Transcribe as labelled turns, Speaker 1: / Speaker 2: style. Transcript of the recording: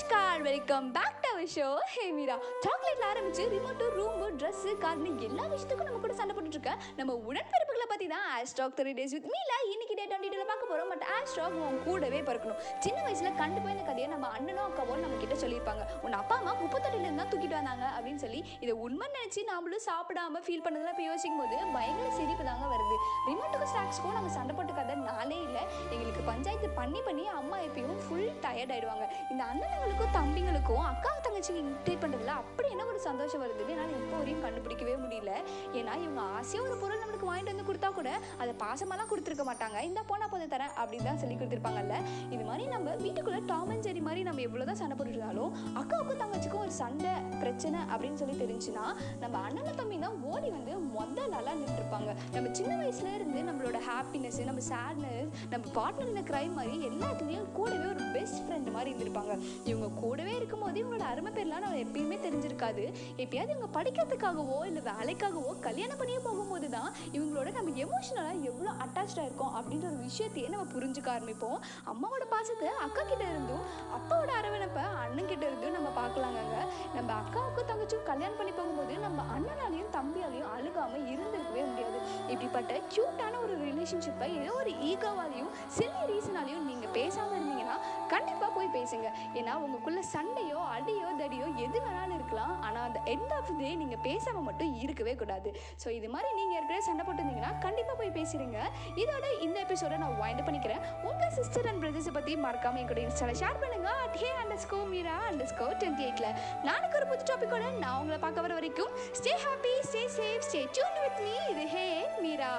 Speaker 1: Namaskar welcome back to our show hey Meera சாக்லேட்ல ஆரம்பிச்சு remote room dress கார்னு எல்லா விஷயத்துக்கும் நம்ம கூட சண்டை போட்டுட்டு இருக்க. நம்ம உடன்பிறப்புகளை பற்றி தான் ஆஸ்ட்ராக் த்ரீ டேஸ் வித் மீல இன்னைக்கு டே டுவெண்ட்டி டூல பார்க்க போகிறோம் பட் ஆஸ்ட்ராக் உன் கூடவே பிறக்கணும். சின்ன வயசுல கண்டு போய் இந்த கதையை நம்ம அண்ணனோ அக்காவோ நம்ம கிட்ட சொல்லியிருப்பாங்க. உன் அப்பா அம்மா குப்பத்தொட்டிலேருந்து தான் தூக்கிட்டு வந்தாங்க அப்படின்னு சொல்லி இதை உண்மை நினச்சி நாமளும் சாப்பிடாம ஃபீல் பண்ணதெல்லாம் இப்போ யோசிக்கும் போது பயங்கர சிரிப்பு தாங்க வருது. ரிமோட்டுக்கும் நாங்கள் நம்ம சண்டை போட்டுக்காத கதை நாளே இல்லை. எங்களுக்கு பஞ்சாயத்து பண்ணி பண்ணி அம்மா எப்பயும் ஃபுல் டயர்ட் ஆயிடுவாங்க. இந்த அண்ணனுங்களுக்கும் தம்பிங்களுக்கும் அக்கா தங்கச்சி இன்டேட் பண்ணுறதுல அப்படி என்ன ஒரு சந்தோஷம் வருதுன்னு என்னால் இப்போ வரையும் கண்டுபிடிக்கவே முடியல. ஏன்னா இவங்க ஆசையாக ஒரு பொருள் நம்மளுக்கு வாங்கிட்டு வந்து கொடுத்தா கூட அதை பாசமாலாம் கொடுத்துருக்க மாட்டாங்க. இந்த போனால் போதை தரேன் அப்படின்னு தான் சொல்லி கொடுத்துருப்பாங்கல்ல. இது மாதிரி நம்ம வீட்டுக்குள்ளே டாம் அண்ட் ஜெரி மாதிரி நம்ம எவ்வளோ தான் சண்டை போட்டுருந்தாலும் அக்காவுக்கும் தங்கச்சிக்கும் ஒரு சண்டை பிரச்சனை அப்படின்னு சொல்லி தெரிஞ்சுன்னா நம்ம அண்ணன் தம்பி தான் ஓடி வந்து மொதல் நல்லா நின்றுருப்பாங்க. நம்ம சின்ன வயசுல இருந்து ஹாப்பினஸ்ஸு ஹாப்பினஸ் நம்ம சேட்னஸ் நம்ம பார்ட்னர் இந்த க்ரைம் மாதிரி எல்லாத்துலேயும் கூடவே ஒரு பெஸ்ட் ஃப்ரெண்ட் மாதிரி இருந்திருப்பாங்க. இவங்க கூடவே இருக்கும்போது இவங்களோட அருமை பேர்லாம் நம்ம எப்பயுமே தெரிஞ்சிருக்காது. எப்பயாவது இவங்க படிக்கிறதுக்காகவோ இல்லை வேலைக்காகவோ கல்யாணம் பண்ணியே போகும்போது தான் இவங்களோட நம்ம எமோஷனலாக எவ்வளோ அட்டாச்சாக இருக்கோம் அப்படின்ற ஒரு விஷயத்தையே நம்ம புரிஞ்சுக்க ஆரம்பிப்போம். அம்மாவோட பாசத்தை அக்கா கிட்ட இருந்தும் அப்பாவோட அரவணைப்பை அண்ணன் கிட்ட இருந்தும் நம்ம பார்க்கலாங்க நம்ம அக்காவுக்கும் தங்கச்சியும் கல்யாணம் பண்ணி போகும்போது நம்ம அண்ணனாலையும் தம்பியாலையும் அழுகாமல் இருந்திருக்கவே முடியாது. இப்படிப்பட்ட க்யூட்டான ஒரு ரிலேஷன்ஷிப்பை ஏதோ ஒரு ஈகோவாலையும் சில ரீசனாலையும் நீங்கள் பேசாமல் இருந்தீங்கன்னா கண்டிப்பாக போய் பேசுங்க. ஏன்னா உங்களுக்குள்ள சண்டையோ அடியோ தடியோ எது வேணாலும் இருக்கலாம். ஆனால் அந்த எண்ட் ஆஃப் டே நீங்கள் பேசாமல் மட்டும் இருக்கவே கூடாது. ஸோ இது மாதிரி நீங்கள் ஏற்கனவே சண்டை போட்டிருந்தீங்கன்னா கண்டிப்பாக போய் பேசிடுங்க இதோட இந்த எபிசோட நான் வைண்ட் பண்ணிக்கிறேன். உங்கள் சிஸ்டர் அண்ட் பிரதர்ஸை பற்றி மறக்காம என் கூட இன்ஸ்டாவில் ஷேர் பண்ணுங்க. At hey underscore Meera underscore twenty எயிட்டில் நாளைக்கு ஒரு புது டாப்பிக்கோட நான் உங்களை பார்க்க வர வரைக்கும் stay happy stay safe stay tune with me இது ஹே மீரா